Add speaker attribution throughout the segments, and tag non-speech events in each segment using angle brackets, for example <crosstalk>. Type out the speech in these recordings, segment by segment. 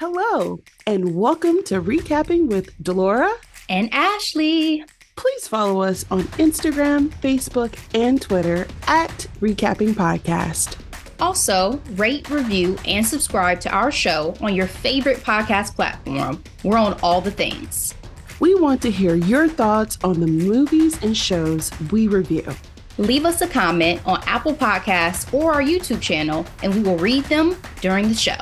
Speaker 1: Hello, and welcome to Recapping with Delora
Speaker 2: and Ashley.
Speaker 1: Please follow us on Instagram, Facebook, and Twitter at Recapping Podcast.
Speaker 2: Also, rate, review, and subscribe to our show on your favorite podcast platform. We're on all the things.
Speaker 1: We want to hear your thoughts on the movies and shows we review.
Speaker 2: Leave us a comment on Apple Podcasts or our YouTube channel, and we will read them during the show.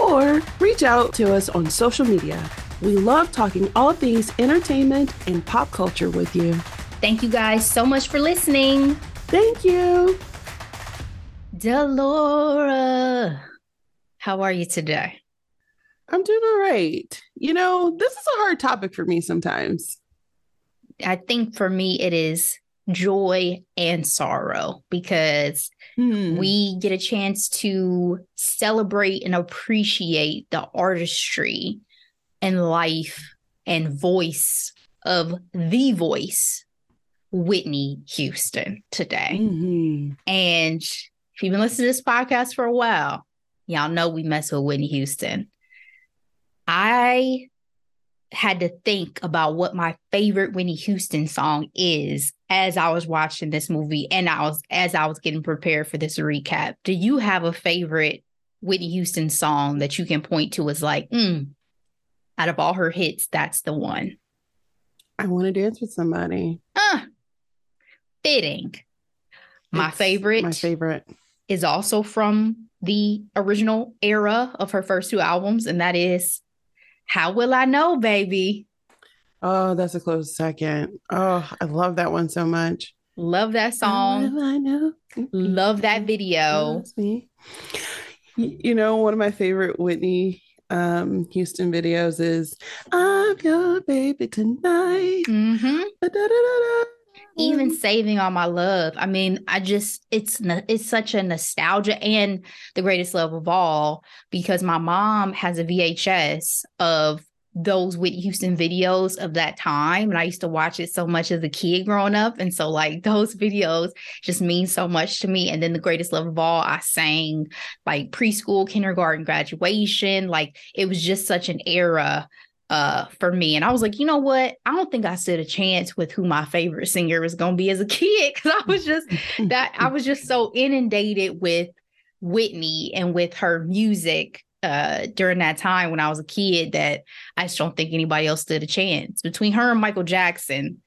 Speaker 1: Or reach out to us on social media. We love talking all things entertainment and pop culture with you.
Speaker 2: Thank you guys so much for listening.
Speaker 1: Thank you.
Speaker 2: Delora, how are you today?
Speaker 1: I'm doing all right. You know, this is a hard topic for me sometimes.
Speaker 2: I think for me, it is joy and sorrow because hmm. we get a chance to celebrate and appreciate the artistry and life and voice of the voice, Whitney Houston, today. Mm-hmm. And if you've been listening to this podcast for a while, y'all know we mess with Whitney Houston. I had to think about what my favorite Whitney Houston song is as I was watching this movie and I was as I was getting prepared for this recap. Do you have a favorite Whitney Houston song that you can point to as like, mm, out of all her hits, that's the one.
Speaker 1: I want to dance with somebody.
Speaker 2: Uh, fitting. My it's favorite.
Speaker 1: My favorite
Speaker 2: is also from the original era of her first two albums, and that is How Will I Know, Baby?
Speaker 1: Oh, that's a close second. Oh, I love that one so much.
Speaker 2: Love that song. I know. Love that video.
Speaker 1: You know, one of my favorite Whitney um, Houston videos is I'm your baby tonight. Mm-hmm.
Speaker 2: Even saving all my love. I mean, I just it's it's such a nostalgia and the greatest love of all because my mom has a VHS of those Whitney Houston videos of that time. And I used to watch it so much as a kid growing up. And so, like, <laughs> those videos just mean so much to me. And then the greatest love of all, I sang like preschool, kindergarten, graduation. Like, it was just such an era uh for me and i was like you know what i don't think i stood a chance with who my favorite singer was going to be as a kid <laughs> because i was just that i was just so inundated with whitney and with her music uh, during that time when I was a kid that I just don't think anybody else stood a chance. Between her and Michael Jackson,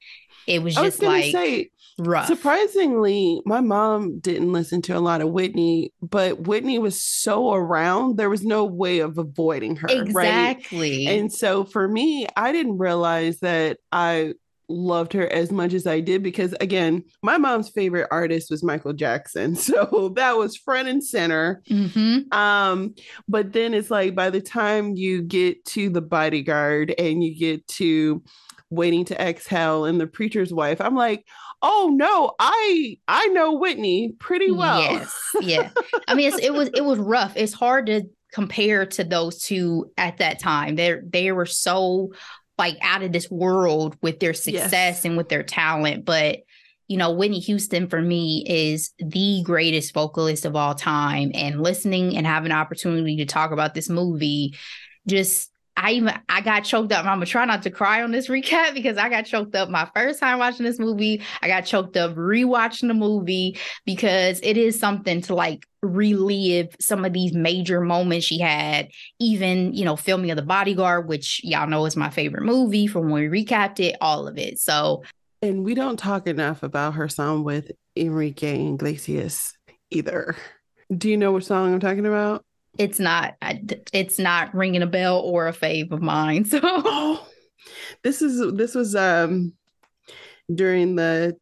Speaker 2: it was just was like say, rough.
Speaker 1: Surprisingly, my mom didn't listen to a lot of Whitney, but Whitney was so around, there was no way of avoiding her.
Speaker 2: Exactly.
Speaker 1: Right? And so for me, I didn't realize that I loved her as much as I did because again, my mom's favorite artist was Michael Jackson. <laughs> So that was front and center. Mm-hmm. Um, but then it's like by the time you get to the bodyguard and you get to waiting to exhale and the preacher's wife, I'm like, oh no, I I know Whitney pretty well.
Speaker 2: Yes. Yeah. I mean it was it was rough. It's hard to compare to those two at that time. They they were so like out of this world with their success yes. and with their talent. But, you know, Whitney Houston for me is the greatest vocalist of all time. And listening and having an opportunity to talk about this movie just I even I got choked up. I'm gonna try not to cry on this <laughs> recap because I got choked up my first time watching this movie. I got choked up rewatching the movie because it is something to like relive some of these major moments she had. Even you know, filming of the Bodyguard, which y'all know is my favorite movie from when we recapped it. All of it. So,
Speaker 1: and we don't talk enough about her song with Enrique Iglesias either. Do you know which song I'm talking about?
Speaker 2: It's not it's not ringing a bell or a fave of mine. <laughs> So. Oh,
Speaker 1: this is this was um during the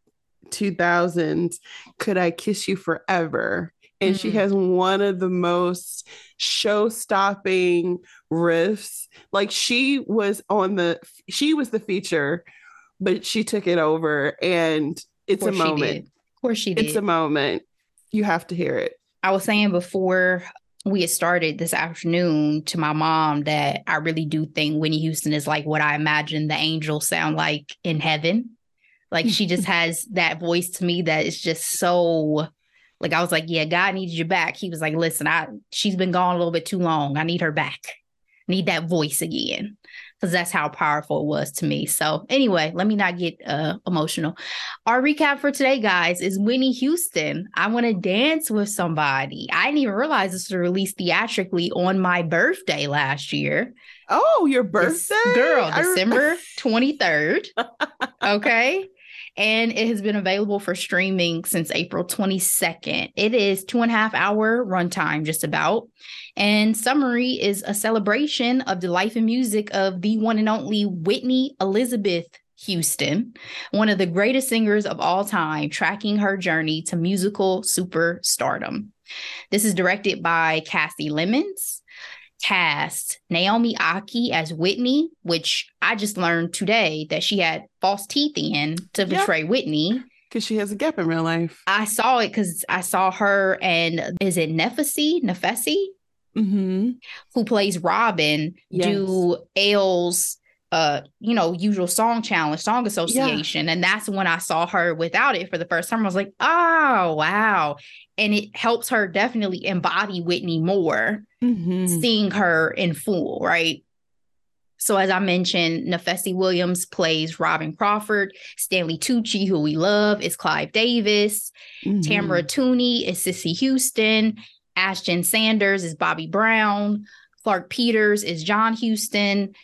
Speaker 1: 2000s could I kiss you forever? And mm-hmm. she has one of the most show-stopping riffs. Like she was on the she was the feature but she took it over and it's a moment.
Speaker 2: Of course she did
Speaker 1: it's a moment. You have to hear it.
Speaker 2: I was saying before we had started this afternoon to my mom that I really do think Whitney Houston is like what I imagine the angels sound like in heaven. Like she just <laughs> has that voice to me that is just so like I was like, yeah, God needs you back. He was like, listen, I she's been gone a little bit too long. I need her back. need that voice again because that's how powerful it was to me. So, anyway, let me not get uh, emotional. Our recap for today, guys, is Whitney Houston. I want to dance with somebody. I didn't even realize this was released theatrically on my birthday last year.
Speaker 1: Oh, your birthday?
Speaker 2: girl, December <laughs> 23rd. okay and it has been available for streaming since April 22nd. It is two and a half hour runtime, just about. And Summary is a celebration of the life and music of the one and only Whitney Elizabeth Houston, one of the greatest singers of all time, tracking her journey to musical superstardom. This is directed by Kasi Lemmons cast Naomi Ackie as Whitney, which I just learned today that she had false teeth in to portray yep. Whitney.
Speaker 1: Because she has a gap in real life.
Speaker 2: I saw it because I saw her and is it Nafessa? Nafessa? Mm-hmm. Who plays Robin yes. do Elle's uh, you know, usual song challenge, song association. Yeah. And that's when I saw her without it for the first time. I was like, oh wow. And it helps her definitely embody Whitney more, mm-hmm. seeing her in full, right? So as I mentioned, Nafessa Williams plays Robin Crawford. Stanley Tucci, who we love, is Clive Davis. Mm-hmm. Tamara Tunie is Cissy Houston. Ashton Sanders is Bobby Brown. Clarke Peters is John Houston.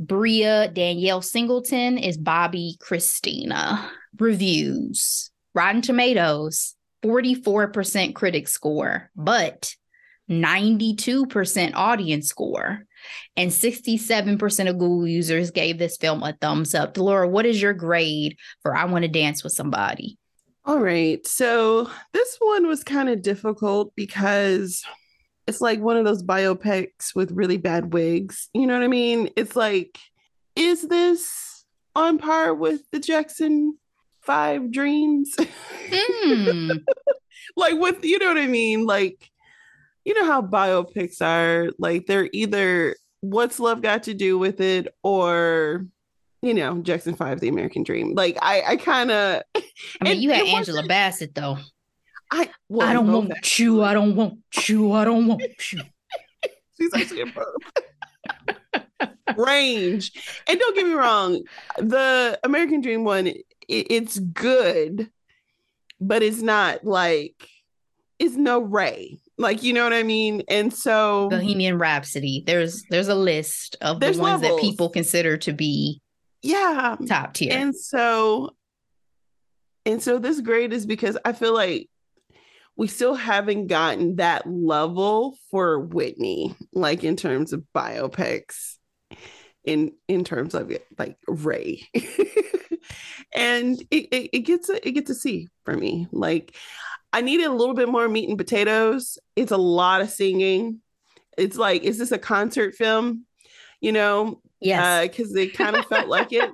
Speaker 2: Bria Danielle Singleton is Bobbi Kristina. Reviews Rotten Tomatoes, 44% critic score, but 92% audience score. And 67% of Google users gave this film a thumbs up. Laura, what is your grade for I Want to Dance with Somebody?
Speaker 1: All right. So this one was kind of difficult because it's like one of those biopics with really bad wigs. You know what I mean? It's like, is this on par with the Jackson Five Dreams? Hmm. <laughs> like with you know what I mean? Like, you know how biopics are, like they're either what's love got to do with it or you know, Jackson Five, the American Dream. Like I I kind of
Speaker 2: I mean, you had Angela Bassett though.
Speaker 1: I
Speaker 2: well, I don't want that. you. I don't want you. I don't want you. <laughs>
Speaker 1: She's actually a burp. Range. And don't get me wrong, the American Dream one, it, it's good, but it's not like it's no Ray. Like you know what I mean? And so
Speaker 2: Bohemian Rhapsody. There's there's a list of the ones levels. that people consider to be
Speaker 1: yeah
Speaker 2: top tier.
Speaker 1: And so and so this grade is because I feel like we still haven't gotten that level for Whitney, like in terms of biopics, in in terms of like Ray. <laughs> and it, it, it gets a, it gets a C for me. Like I needed a little bit more meat and potatoes. It's a lot of singing. It's like, is this a concert film? You know?
Speaker 2: Yes.
Speaker 1: Because uh, it kind of felt like it.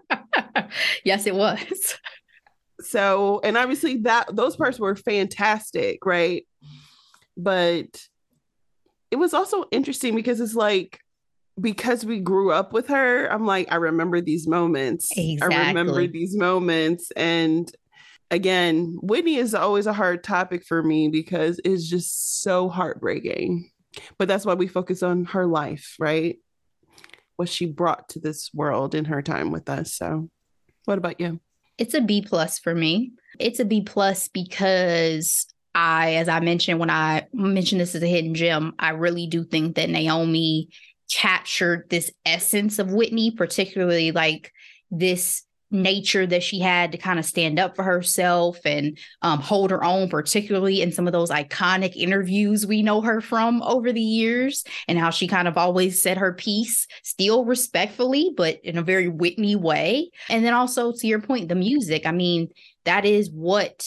Speaker 1: <laughs>
Speaker 2: yes, it was
Speaker 1: so and obviously that those parts were fantastic right? But it was also interesting because it's like because we grew up with her i'm like i remember these moments.
Speaker 2: Exactly.
Speaker 1: i remember these moments. And again whitney is always a hard topic for me because it's just so heartbreaking. But that's why we focus on her life right? What she brought to this world in her time with us. So what about you
Speaker 2: it's a B plus for me. It's a B plus because I, as I mentioned when I mentioned this as a hidden gem, I really do think that Naomi captured this essence of Whitney, particularly like this nature that she had to kind of stand up for herself and um, hold her own, particularly in some of those iconic interviews we know her from over the years, and how she kind of always said her piece, still respectfully, but in a very Whitney way. And then also to your point, the music. I mean, that is what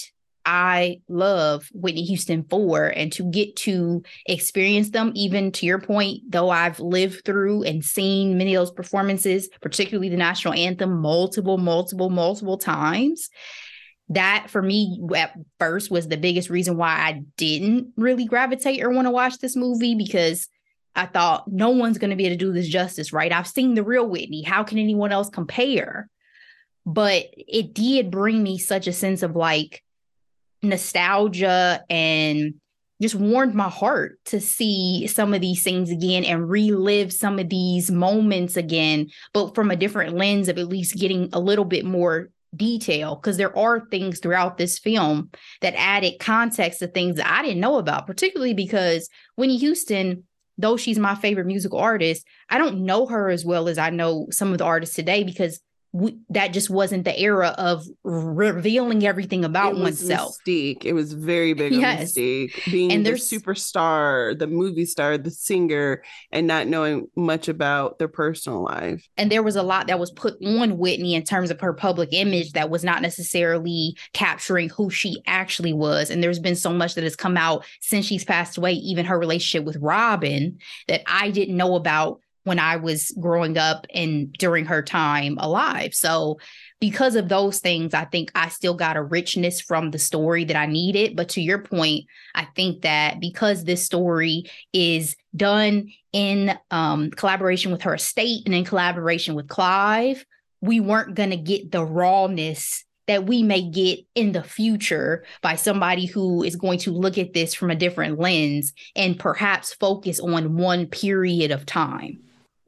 Speaker 2: I love Whitney Houston for and to get to experience them, even to your point, though I've lived through and seen many of those performances, particularly the national anthem, multiple, multiple, multiple times. That for me at first was the biggest reason why I didn't really gravitate or want to watch this movie because I thought no one's going to be able to do this justice, right? I've seen the real Whitney. How can anyone else compare? But it did bring me such a sense of like, nostalgia and just warmed my heart to see some of these things again and relive some of these moments again, but from a different lens of at least getting a little bit more detail because there are things throughout this film that added context to things that I didn't know about, particularly because Whitney Houston, though she's my favorite musical artist, I don't know her as well as I know some of the artists today because we, that just wasn't the era of revealing everything about oneself.
Speaker 1: Mystique. It was very big yes. Mystique. Being and the superstar, the movie star, the singer, and not knowing much about their personal life.
Speaker 2: And there was a lot that was put on Whitney in terms of her public image that was not necessarily capturing who she actually was. And there's been so much that has come out since she's passed away, even her relationship with Robin, that I didn't know about when I was growing up and during her time alive. So, because of those things, I think I still got a richness from the story that I needed. But to your point, I think that because this story is done in um, collaboration with her estate and in collaboration with Clive, we weren't going to get the rawness that we may get in the future by somebody who is going to look at this from a different lens and perhaps focus on one period of time.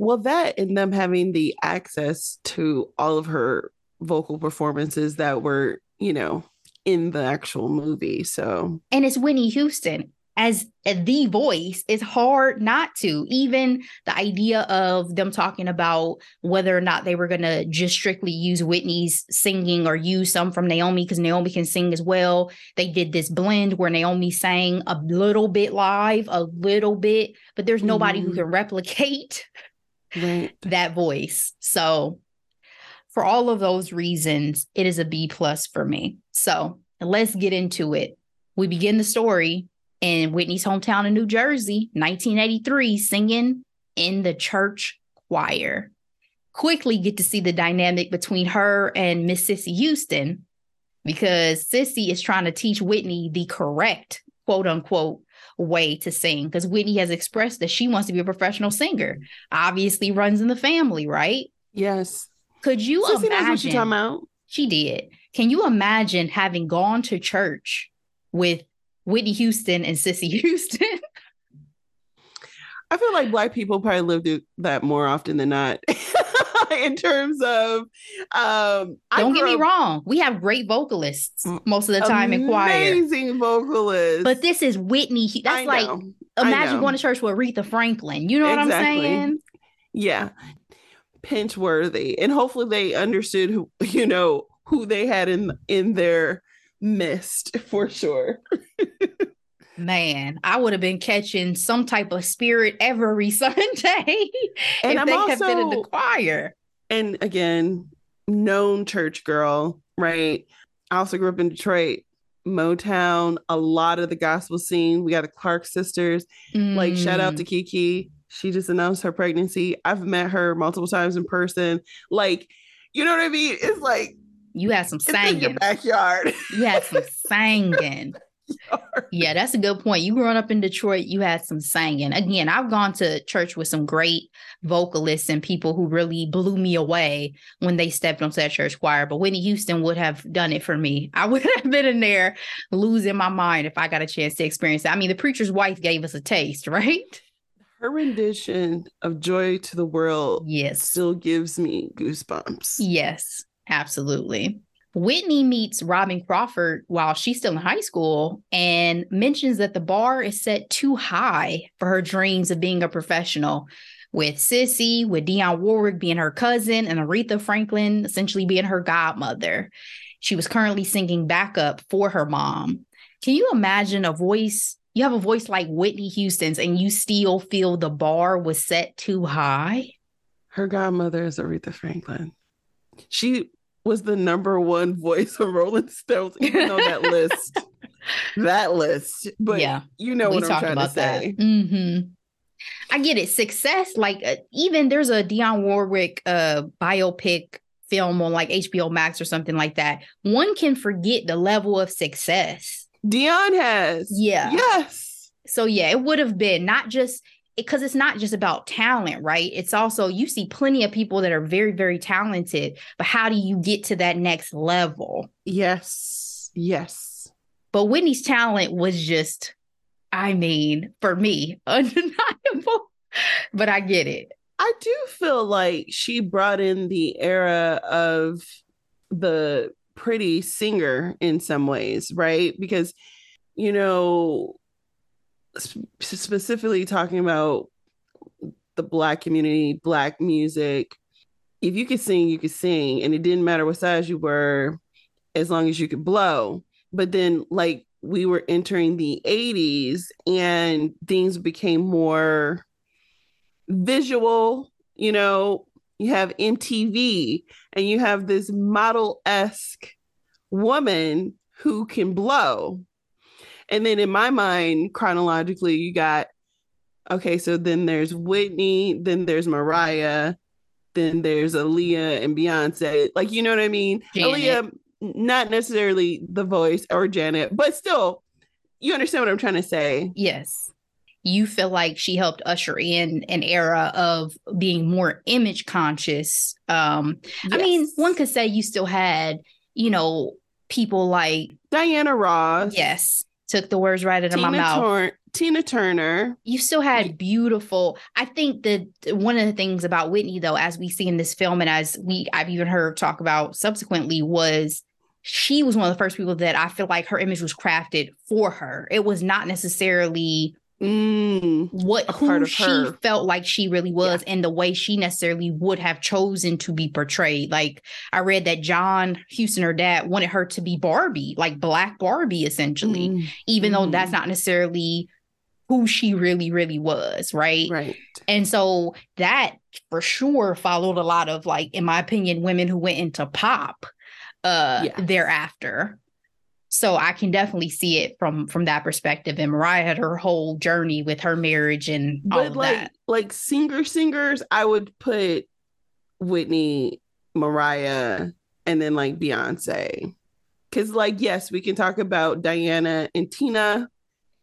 Speaker 1: Well, that and them having the access to all of her vocal performances that were, you know, in the actual movie. So,
Speaker 2: and it's Whitney Houston as the voice. It's hard not to. Even the idea of them talking about whether or not they were going to just strictly use Whitney's singing or use some from Naomi because Naomi can sing as well. They did this blend where Naomi sang a little bit live, a little bit, but there's nobody mm-hmm. who can replicate right. <laughs> that voice. So for all of those reasons, it is a B plus for me. So let's get into it. We begin the story in Whitney's hometown in New Jersey, 1983, singing in the church choir. Quickly get to see the dynamic between her and Miss Cissy Houston because Cissy is trying to teach Whitney the correct quote unquote way to sing because Whitney has expressed that she wants to be a professional singer. Mm-hmm. Obviously, runs in the family, right?
Speaker 1: Yes.
Speaker 2: Could you Sissy imagine?
Speaker 1: what talking about.
Speaker 2: She did. Can you imagine having gone to church with Whitney Houston and Cissy <laughs> Houston?
Speaker 1: I feel like black people probably live through that more often than not. <laughs> <laughs> in terms of um
Speaker 2: don't get me wrong we have great vocalists most of the time in choir.
Speaker 1: amazing vocalists.
Speaker 2: But this is whitney that's like imagine going to church with aretha franklin you know what exactly. i'm saying?
Speaker 1: Yeah. Pinch worthy. And hopefully they understood who <laughs> you know who they had in in their midst <laughs> for sure.
Speaker 2: Man, I would have been catching some type of spirit every Sunday and if I'm they also, have been in the choir
Speaker 1: and again, known church girl, right? I also grew up in Detroit, Motown, a lot of the gospel scene. We got the Clark sisters. Mm. Like, shout out to mm. Kiki. She just announced her pregnancy. I've met her multiple times in person. Like, you know what I mean? It's like
Speaker 2: you had some singing.
Speaker 1: in your backyard.
Speaker 2: You had some <laughs> singing. <laughs> Yeah, that's a good point. You growing up in Detroit, you had some singing. Again, I've gone to church with some great vocalists and people who really blew me away when they stepped onto that church choir. But Whitney Houston would have done it for me. I <laughs> would have been in there losing my mind if I got a chance to experience it. I mean, the preacher's wife gave us a taste, <laughs> right?
Speaker 1: Her rendition of Joy to the World
Speaker 2: yes.
Speaker 1: still gives me goosebumps.
Speaker 2: Yes, absolutely. Whitney meets Robin Crawford while she's still in high school and mentions that the bar is set too high for her dreams of being a professional. With Cissy, with Dionne Warwick being her cousin, and Aretha Franklin essentially being her godmother. She was currently singing backup for her mom. Can you imagine a voice? You have a voice like Whitney Houston's, and you still feel the bar was set too high?
Speaker 1: Her godmother is Aretha Franklin. She was the number one voice of Rolling Stones, even though that list, <laughs> that list. But yeah, you know what I'm trying to say.
Speaker 2: Mm-hmm. I get it. Success, like uh, even there's a Dionne Warwick uh, biopic film on like HBO Max or something like that. One can forget the level of success
Speaker 1: Dionne has.
Speaker 2: Yeah.
Speaker 1: Yes.
Speaker 2: So yeah, it would have been not just because it's not just about talent, right? It's also you see plenty of people that are very, very talented, but how do you get to that next level?
Speaker 1: Yes. Yes.
Speaker 2: But Whitney's talent was just I mean, for me, <laughs> undeniable. but I get it.
Speaker 1: I do feel like she brought in the era of the pretty singer in some ways, right? Because, you know, sp- specifically talking about the Black community, Black music, if you could sing, you could sing, and it didn't matter what size you were, as long as you could blow. But then, like, we were entering the 80s and things became more visual, you know, you have MTV and you have this model esque woman who can blow. And then in my mind, chronologically, you got okay, so then there's Whitney, then there's Mariah, then there's Aaliyah and Beyonce. Like, you know what I mean? Janet. Aaliyah, not necessarily the voice or Janet, but still, you understand what I'm trying to say.
Speaker 2: Yes. You feel like she helped usher in an era of being more image conscious. Um, yes. I mean, one could say you still had, you know, people like
Speaker 1: Diana Ross.
Speaker 2: Yes. Took the words right out of my mouth.
Speaker 1: Tina Turner.
Speaker 2: You still had beautiful. I think that one of the things about Whitney, though, as we see in this film, and as we I've even heard talk about subsequently, was she was one of the first people that I feel like her image was crafted for her. It was not necessarily mm, what who she her. felt like she really was yeah. and the way she necessarily would have chosen to be portrayed. Like I read that John Houston, her dad, wanted her to be Barbie, like Black Barbie, essentially, mm, even mm. though that's not necessarily who she really, really was, right?
Speaker 1: Right.
Speaker 2: And so that for sure followed a lot of like, in my opinion, women who went into pop uh yes. thereafter. So I can definitely see it from from that perspective. And Mariah had her whole journey with her marriage and all but
Speaker 1: like,
Speaker 2: that.
Speaker 1: Like singer singers, I would put Whitney, Mariah, and then like Beyonce. Cause like, yes, we can talk about Diana and Tina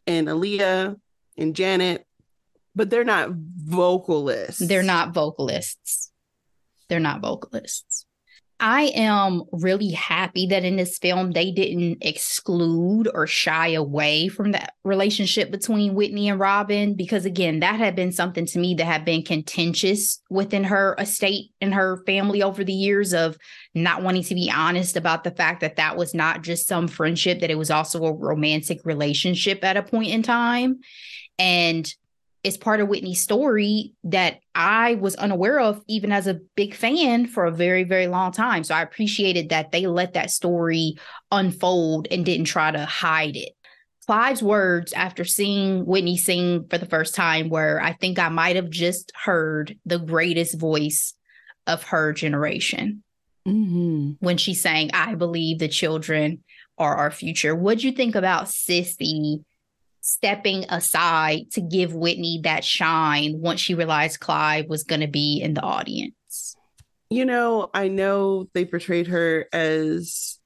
Speaker 1: and Aaliyah and Janet, but they're not vocalists.
Speaker 2: They're not vocalists. They're not vocalists. I am really happy that in this film they didn't exclude or shy away from that relationship between Whitney and Robin because again that had been something to me that had been contentious within her estate and her family over the years of not wanting to be honest about the fact that that was not just some friendship that it was also a romantic relationship at a point in time. And it's part of Whitney's story that I was unaware of, even as a big fan for a very, very long time. So I appreciated that they let that story unfold and didn't try to hide it. Clive's words after seeing Whitney sing for the first time were I think I might have just heard the greatest voice of her generation mm-hmm. when she sang, I believe the children are our future. What'd you think about Cissy stepping aside to give Whitney that shine once she realized Clive was going to be in the audience?
Speaker 1: You know, I know they portrayed her as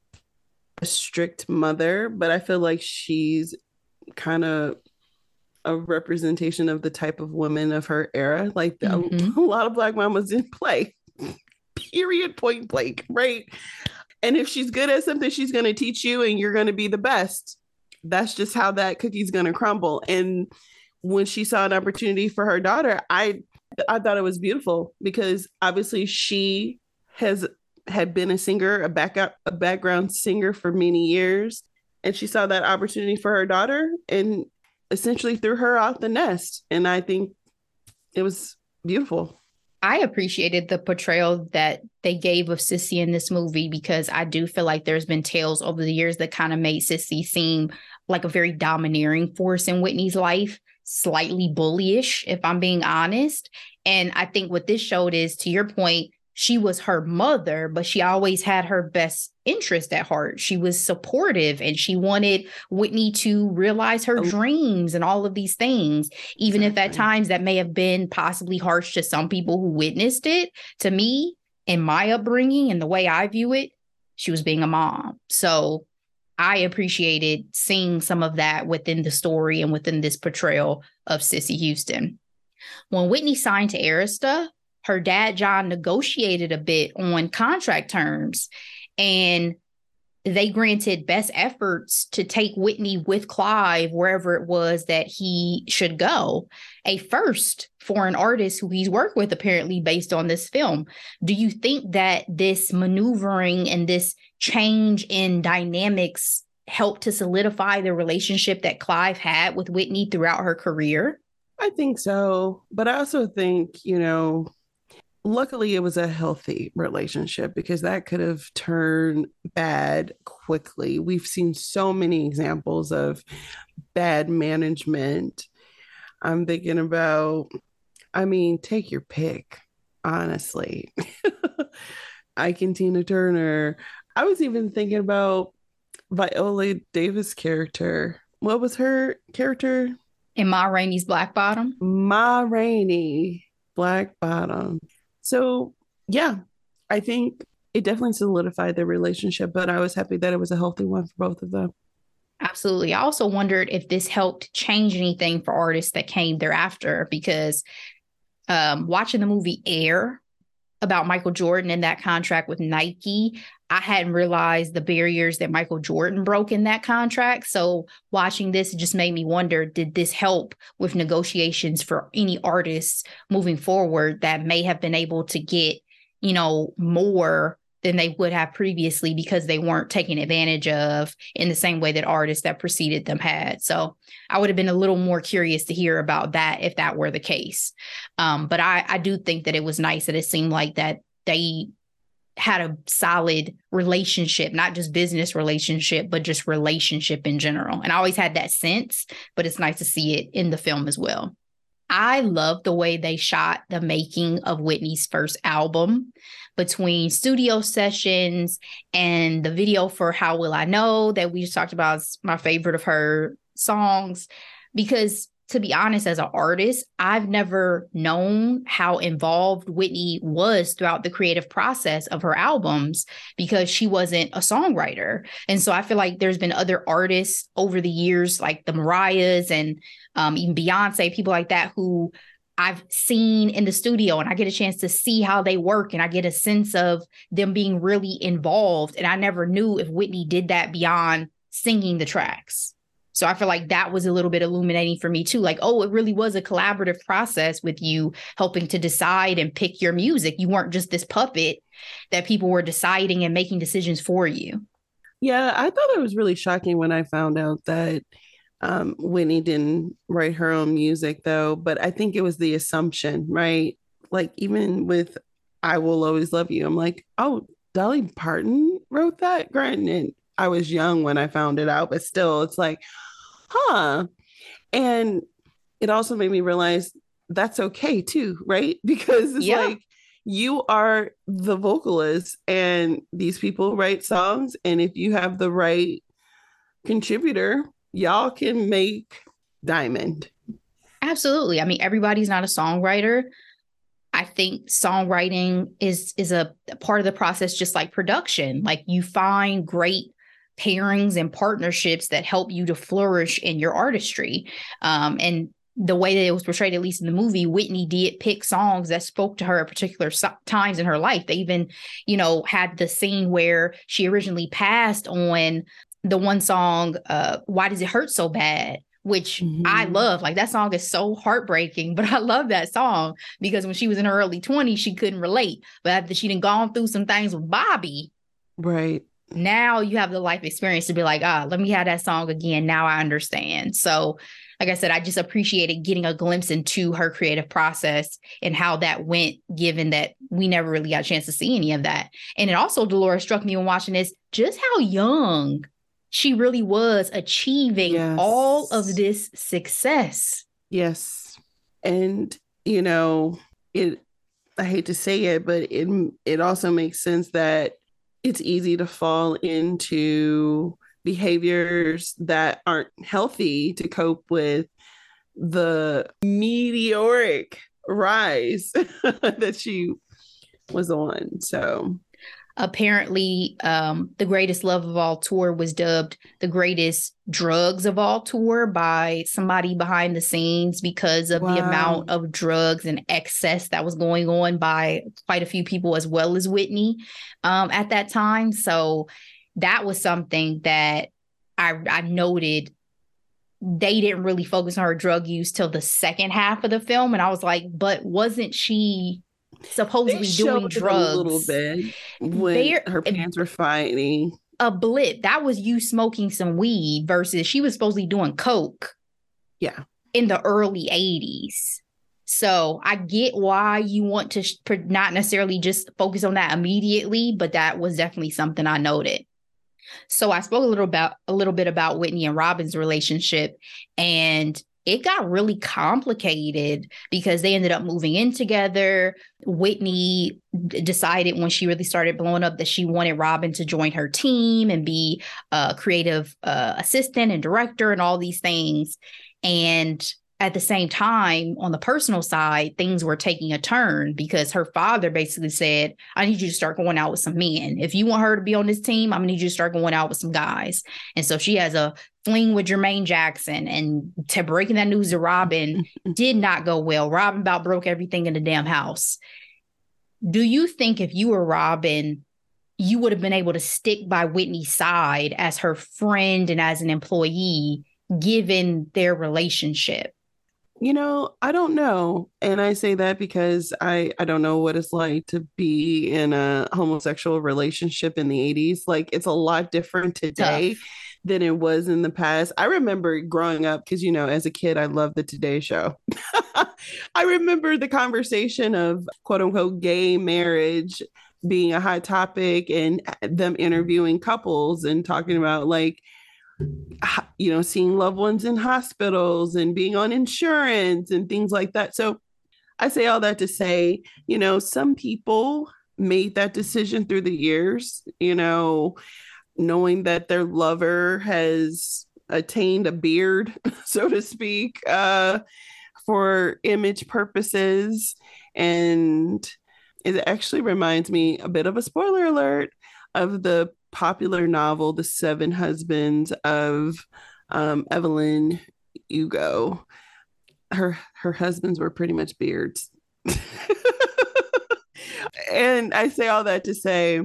Speaker 1: a strict mother, but I feel like she's kind of a representation of the type of woman of her era. Like mm-hmm. a, <laughs> a lot of black mamas didn't play. <laughs> Period, point blank, right? And if she's good at something, she's going to teach you and you're going to be the best that's just how that cookie's going to crumble. And when she saw an opportunity for her daughter, I I thought it was beautiful because obviously she has had been a singer, a backup, a background singer for many years, and she saw that opportunity for her daughter and essentially threw her off the nest. And I think it was beautiful.
Speaker 2: I appreciated the portrayal that they gave of Cissy in this movie because I do feel like there's been tales over the years that kind of made Cissy seem like a very domineering force in Whitney's life, slightly bullyish, if I'm being honest. And I think what this showed is, to your point, she was her mother, but she always had her best interest at heart. She was supportive and she wanted Whitney to realize her oh. dreams and all of these things, even exactly. if at times that may have been possibly harsh to some people who witnessed it. To me, in my upbringing and the way I view it, she was being a mom. So I appreciated seeing some of that within the story and within this portrayal of Cissy Houston. When Whitney signed to Arista, her dad, John, negotiated a bit on contract terms. And they granted best efforts to take Whitney with Clive wherever it was that he should go. A first for an artist who he's worked with, apparently, based on this film. Do you think that this maneuvering and this change in dynamics helped to solidify the relationship that Clive had with Whitney throughout her career?
Speaker 1: I think so. But I also think, you know, luckily it was a healthy relationship because that could have turned bad quickly. We've seen so many examples of bad management. I'm thinking about, I mean, take your pick, honestly. <laughs> Ike and Tina Turner. I was even thinking about Viola Davis' character. What was her character?
Speaker 2: In Ma Rainey's Black Bottom?
Speaker 1: Ma Rainey, Black Bottom. So, yeah, I think it definitely solidified their relationship, but I was happy that it was a healthy one for both of them.
Speaker 2: Absolutely. I also wondered if this helped change anything for artists that came thereafter because um, watching the movie Air about Michael Jordan and that contract with Nike, I hadn't realized the barriers that Michael Jordan broke in that contract. So watching this just made me wonder did this help with negotiations for any artists moving forward that may have been able to get, you know, more than they would have previously because they weren't taken advantage of in the same way that artists that preceded them had. So I would have been a little more curious to hear about that if that were the case. Um, but I, I do think that it was nice that it seemed like that they had a solid relationship, not just business relationship, but just relationship in general. And I always had that sense, but it's nice to see it in the film as well. I love the way they shot the making of Whitney's first album between studio sessions and the video for How Will I Know that we just talked about is my favorite of her songs. Because to be honest, as an artist, I've never known how involved Whitney was throughout the creative process of her albums because she wasn't a songwriter. And so I feel like there's been other artists over the years, like the Mariahs and um, even Beyonce, people like that, who I've seen in the studio and I get a chance to see how they work and I get a sense of them being really involved. And I never knew if Whitney did that beyond singing the tracks. So I feel like that was a little bit illuminating for me too. Like, oh, it really was a collaborative process with you helping to decide and pick your music. You weren't just this puppet that people were deciding and making decisions for you.
Speaker 1: Yeah, I thought it was really shocking when I found out that um, Whitney didn't write her own music though, but I think it was the assumption, right? Like even with "I Will Always Love You," I'm like, oh, Dolly Parton wrote that. Granted, I was young when I found it out, but still, it's like, huh. And it also made me realize that's okay too, right? <laughs> Because it's yeah. like you are the vocalist, and these people write songs, and if you have the right contributor y'all can make Diamond.
Speaker 2: Absolutely. I mean, everybody's not a songwriter. I think songwriting is is a part of the process, just like production. Like you find great pairings and partnerships that help you to flourish in your artistry. Um, and the way that it was portrayed, at least in the movie, Whitney did pick songs that spoke to her at particular times in her life. They even, you know, had the scene where she originally passed on the one song, uh, Why Does It Hurt So Bad? Which mm-hmm. I love. Like that song is so heartbreaking, but I love that song because when she was in her early 20s, she couldn't relate. But after she'd gone through some things with Bobby,
Speaker 1: right
Speaker 2: now you have the life experience to be like, ah, let me have that song again. Now I understand. So, like I said, I just appreciated getting a glimpse into her creative process and how that went, given that we never really got a chance to see any of that. And it also, Dolores struck me when watching this just how young she really was achieving yes. all of this success.
Speaker 1: Yes. And, you know, it, I hate to say it, but it, it also makes sense that it's easy to fall into behaviors that aren't healthy to cope with the meteoric rise <laughs> that she was on. So
Speaker 2: apparently um, the greatest love of all tour was dubbed the greatest drugs of all tour by somebody behind the scenes because of wow. the amount of drugs and excess that was going on by quite a few people as well as whitney um, at that time so that was something that I I noted they didn't really focus on her drug use till the second half of the film and I was like but wasn't she supposedly doing drugs
Speaker 1: a little bit when They're, her pants were fighting.
Speaker 2: A blip that was you smoking some weed versus she was supposedly doing coke
Speaker 1: yeah.
Speaker 2: in the early 80s so I get why you want to sh- not necessarily just focus on that immediately, but that was definitely something I noted. So I spoke a little about a little bit about Whitney and Robin's relationship and it got really complicated because they ended up moving in together. Whitney decided when she really started blowing up that she wanted Robin to join her team and be a creative uh, assistant and director and all these things. And at the same time, on the personal side, things were taking a turn because her father basically said, I need you to start going out with some men. If you want her to be on this team, I'm gonna need you to start going out with some guys. And so she has a fling with Jermaine Jackson and to breaking that news to Robin mm-hmm. did not go well. Robin about broke everything in the damn house. Do you think if you were Robin, you would have been able to stick by Whitney's side as her friend and as an employee, given their relationship?
Speaker 1: You know, I don't know. And I say that because I I don't know what it's like to be in a homosexual relationship in the 80s. Like it's a lot different today Tough. than it was in the past. I remember growing up cuz you know, as a kid I loved the Today show. <laughs> I remember the conversation of quote unquote gay marriage being a hot topic and uh, them interviewing couples and talking about like you know, seeing loved ones in hospitals and being on insurance and things like that. So I say all that to say, you know, some people made that decision through the years, you know, knowing that their lover has attained a beard, <laughs> so to speak, uh, for image purposes. And it actually reminds me a bit of a spoiler alert of the popular novel, The Seven Husbands of um, Evelyn Hugo. Her her husbands were pretty much beards. <laughs> and I say all that to say,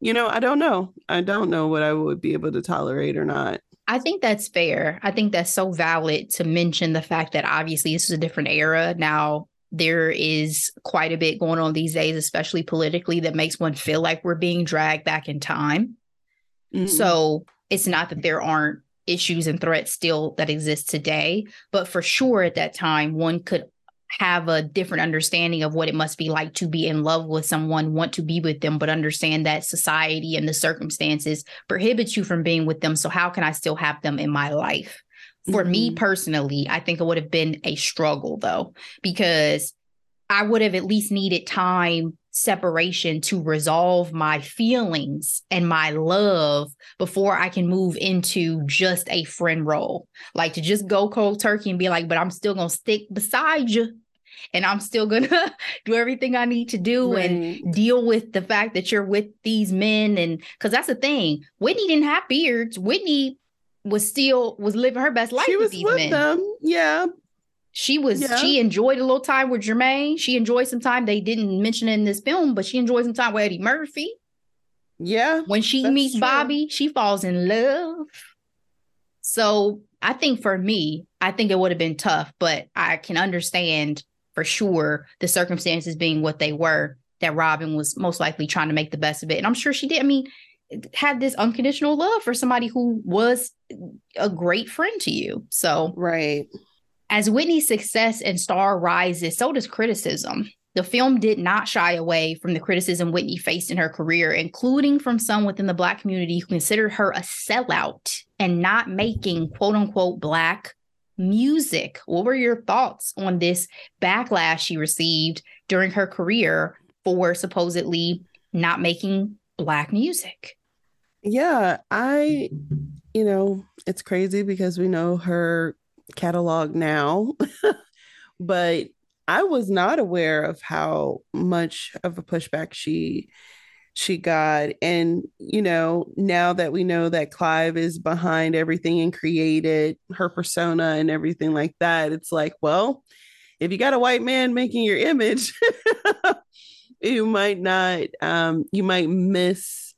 Speaker 1: you know, I don't know. I don't know what I would be able to tolerate or not.
Speaker 2: I think that's fair. I think that's so valid to mention the fact that obviously this is a different era. Now, there is quite a bit going on these days, especially politically, that makes one feel like we're being dragged back in time. Mm-hmm. So it's not that there aren't issues and threats still that exist today, but for sure at that time, one could have a different understanding of what it must be like to be in love with someone, want to be with them, but understand that society and the circumstances prohibits you from being with them. So, how can I still have them in my life? For mm-hmm. me personally, I think it would have been a struggle though, because I would have at least needed time separation to resolve my feelings and my love before I can move into just a friend role. Like to just go cold turkey and be like, but I'm still going to stick beside you and I'm still going <laughs> to do everything I need to do right. and deal with the fact that you're with these men. And because that's the thing, Whitney didn't have beards. Whitney was still was living her best life. She was with, with men. them,
Speaker 1: yeah.
Speaker 2: She was yeah. she enjoyed a little time with Jermaine. She enjoyed some time. They didn't mention it in this film, but she enjoyed some time with Eddie Murphy.
Speaker 1: Yeah.
Speaker 2: When she meets true. Bobby, she falls in love. So I think for me, I think it would have been tough, but I can understand for sure the circumstances being what they were, that Robin was most likely trying to make the best of it. And I'm sure she did. I mean, had this unconditional love for somebody who was a great friend to you. So
Speaker 1: right.
Speaker 2: As Whitney's success and star rises, so does criticism. The film did not shy away from the criticism Whitney faced in her career, including from some within the Black community who considered her a sellout and not making quote unquote Black music. What were your thoughts on this backlash she received during her career for supposedly not making Black music?
Speaker 1: Yeah, I, you know, it's crazy because we know her catalog now, <laughs> but I was not aware of how much of a pushback she she got. And you know now that we know that Clive is behind everything and created her persona and everything like that it's like well if you got a white man making your image <laughs> you might not um you might miss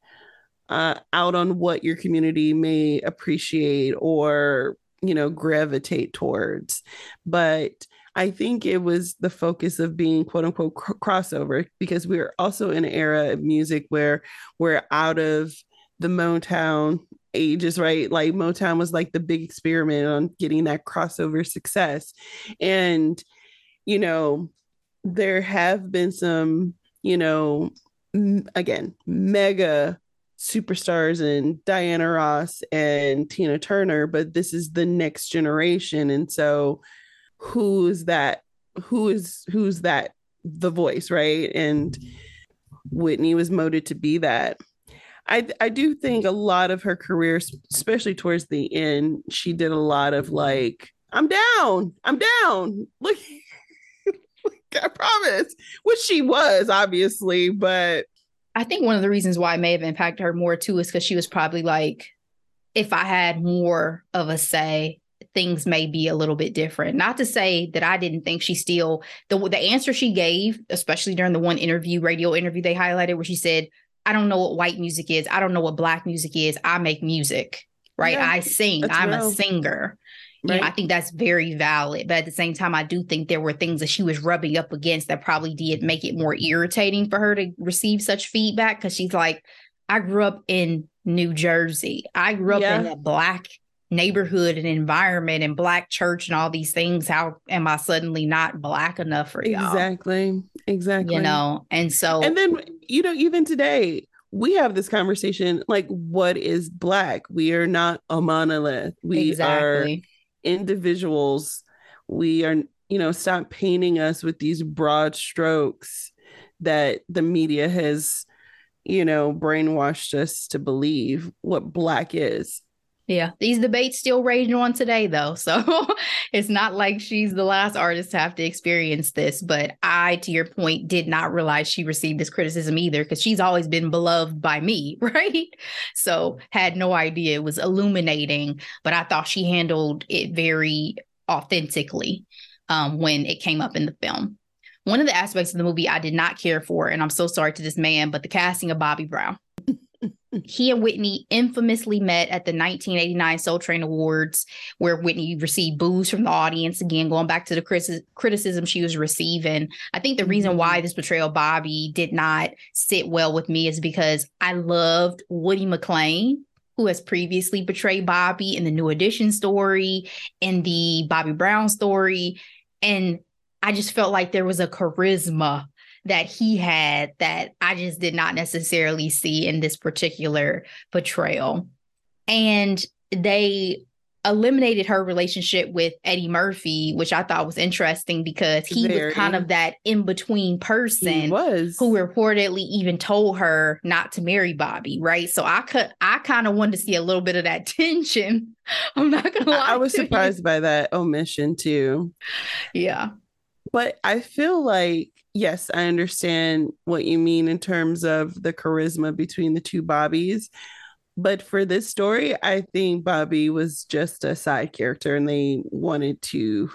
Speaker 1: uh, out on what your community may appreciate or you know gravitate towards. But i think it was the focus of being quote unquote cr- crossover because we're also in an era of music where we're out of the motown ages right? Like motown was like the big experiment on getting that crossover success. And you know there have been some you know m- again mega superstars and Diana Ross and Tina Turner, but this is the next generation. And so who's that? Who is who's that the voice, right? And Whitney was molded to be that. I I do think a lot of her career, especially towards the end, she did a lot of like, I'm down, I'm down. Look, <laughs> I promise. Which she was, obviously, but
Speaker 2: I think one of the reasons why it may have impacted her more too is because she was probably like, if I had more of a say, things may be a little bit different. Not to say that I didn't think she still the the answer she gave, especially during the one interview, radio interview they highlighted, where she said, "I don't know what white music is. I don't know what black music is. I make music, right? Yeah, I sing. I'm real. a singer." Right. You know, I think that's very valid. But at the same time, I do think there were things that she was rubbing up against that probably did make it more irritating for her to receive such feedback. Cause she's like, I grew up in New Jersey. I grew up yeah. in a black neighborhood and environment and black church and all these things. How am I suddenly not black enough for y'all?
Speaker 1: Exactly. Exactly.
Speaker 2: You know, and so
Speaker 1: and then you know, even today, we have this conversation like what is black? We are not a monolith. We exactly. are individuals we are you know stop painting us with these broad strokes that the media has you know brainwashed us to believe what black is
Speaker 2: yeah, these debates still raging on today, though. So <laughs> it's not like she's the last artist to have to experience this. But I, to your point, did not realize she received this criticism either because she's always been beloved by me, <laughs> right? So had no idea it was illuminating, but I thought she handled it very authentically um, when it came up in the film. One of the aspects of the movie I did not care for, and I'm so sorry to this man, but the casting of Bobby Brown <laughs> he and Whitney infamously met at the 1989 Soul Train Awards, where Whitney received boos from the audience. Again, going back to the criticism she was receiving. I think the reason why mm-hmm. this portrayal Bobby did not sit well with me is because I loved Woody McClain, who has previously portrayed Bobby in the New Edition story, in the Bobby Brown story. And I just felt like there was a charisma that he had that I just did not necessarily see in this particular portrayal. And they eliminated her relationship with Eddie Murphy, which I thought was interesting because he Very. was kind of that in between person
Speaker 1: was.
Speaker 2: who reportedly even told her not to marry Bobby, right? So I could I kind of wanted to see a little bit of that <laughs> tension. I'm not gonna lie.
Speaker 1: I, I was surprised you. by that omission too.
Speaker 2: Yeah.
Speaker 1: But I feel like yes, I understand what you mean in terms of the charisma between the two Bobbies. But for this story, I think Bobby was just a side character and they wanted to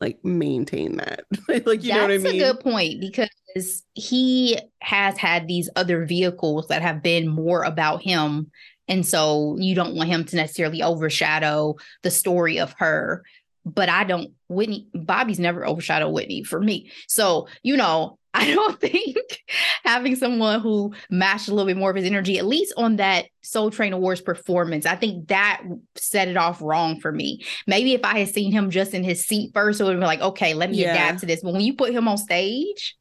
Speaker 1: like maintain that. <laughs> like, you That's know what I mean? That's
Speaker 2: a good point because he has had these other vehicles that have been more about him. And so you don't want him to necessarily overshadow the story of her but I don't Whitney Bobby's never overshadowed Whitney for me. So, you know, <laughs> I don't think having someone who matched a little bit more of his energy, at least on that Soul Train Awards performance, I think that set it off wrong for me. Maybe if I had seen him just in his seat first, it would have been like, okay, let me yeah. adapt to this. But when you put him on stage,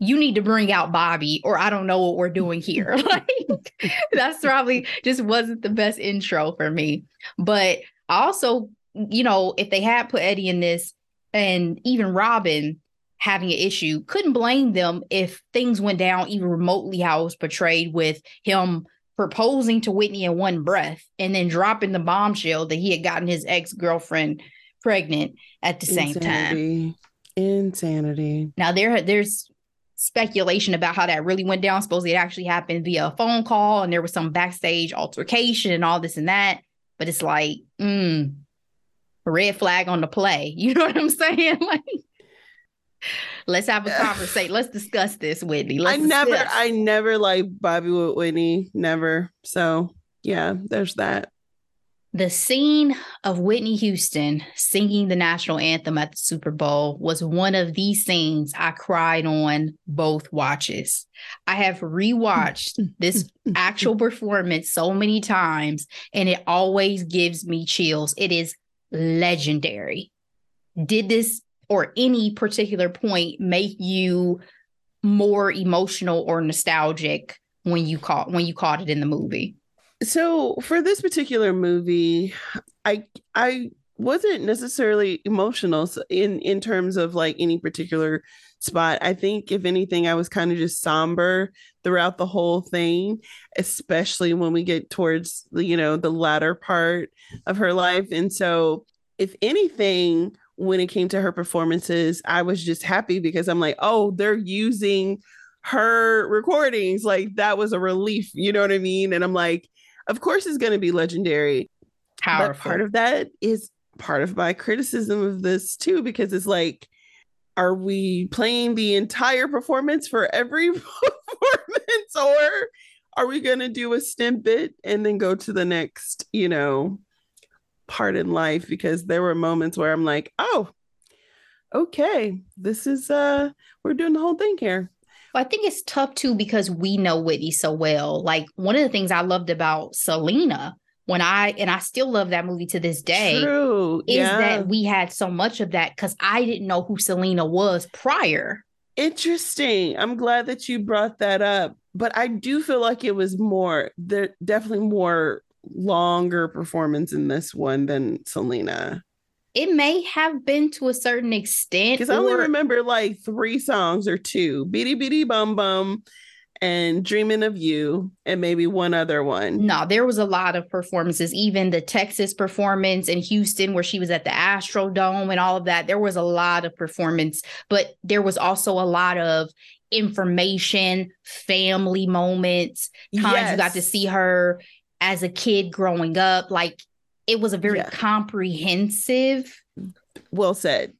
Speaker 2: you need to bring out Bobby, or I don't know what we're doing here. <laughs> like that's probably just wasn't the best intro for me. But I also you know, if they had put Eddie in this and even Robyn having an issue, couldn't blame them if things went down even remotely how it was portrayed with him proposing to Whitney in one breath and then dropping the bombshell that he had gotten his ex girlfriend pregnant at the Insanity. same time.
Speaker 1: Insanity.
Speaker 2: Now there there's speculation about how that really went down. Supposedly it actually happened via a phone call and there was some backstage altercation and all this and that. But it's like, mm, red flag on the play. <laughs> You know what I'm saying? <laughs> Like Let's have a conversation. Let's discuss this, Whitney. Let's
Speaker 1: I never, I never like Bobby with Whitney. Never. So yeah, there's that.
Speaker 2: The scene of Whitney Houston singing the national anthem at the Super Bowl was one of these scenes I cried on both watches. I have rewatched <laughs> this actual performance so many times, and it always gives me chills. It is legendary. Did this or any particular point make you more emotional or nostalgic when you caught when you caught it in the movie?
Speaker 1: so for this particular movie i i wasn't necessarily emotional in in terms of like any particular spot i think if anything i was kind of just somber throughout the whole thing especially when we get towards the you know the latter part of her life and so if anything when it came to her performances i was just happy because i'm like oh they're using her recordings like that was a relief you know what i mean and i'm like of course it's going to be legendary. Powerful. But part of that is part of my criticism of this too, because it's like, are we playing the entire performance for every <laughs> performance, or are we going to do a snippet and then go to the next, you know, part in life? Because there were moments where I'm like, oh, okay, this is uh, we're doing the whole thing here.
Speaker 2: Well, I think it's tough too because we know Whitney so well. Like one of the things I loved about Selena when I and I still love that movie to this day True. is yeah. that we had so much of that because I didn't know who Selena was prior.
Speaker 1: Interesting. I'm glad that you brought that up. But I do feel like it was more there definitely more longer performance in this one than Selena
Speaker 2: it may have been to a certain extent.
Speaker 1: Because I only remember like three songs or two Bidi Bidi Bom Bom and Dreaming of You, and maybe one other one.
Speaker 2: No, there was a lot of performances, even the Texas performance in Houston, where she was at the Astrodome and all of that. There was a lot of performance, but there was also a lot of information, family moments, times yes. you got to see her as a kid growing up. Like it was a very yeah. comprehensive.
Speaker 1: Well said.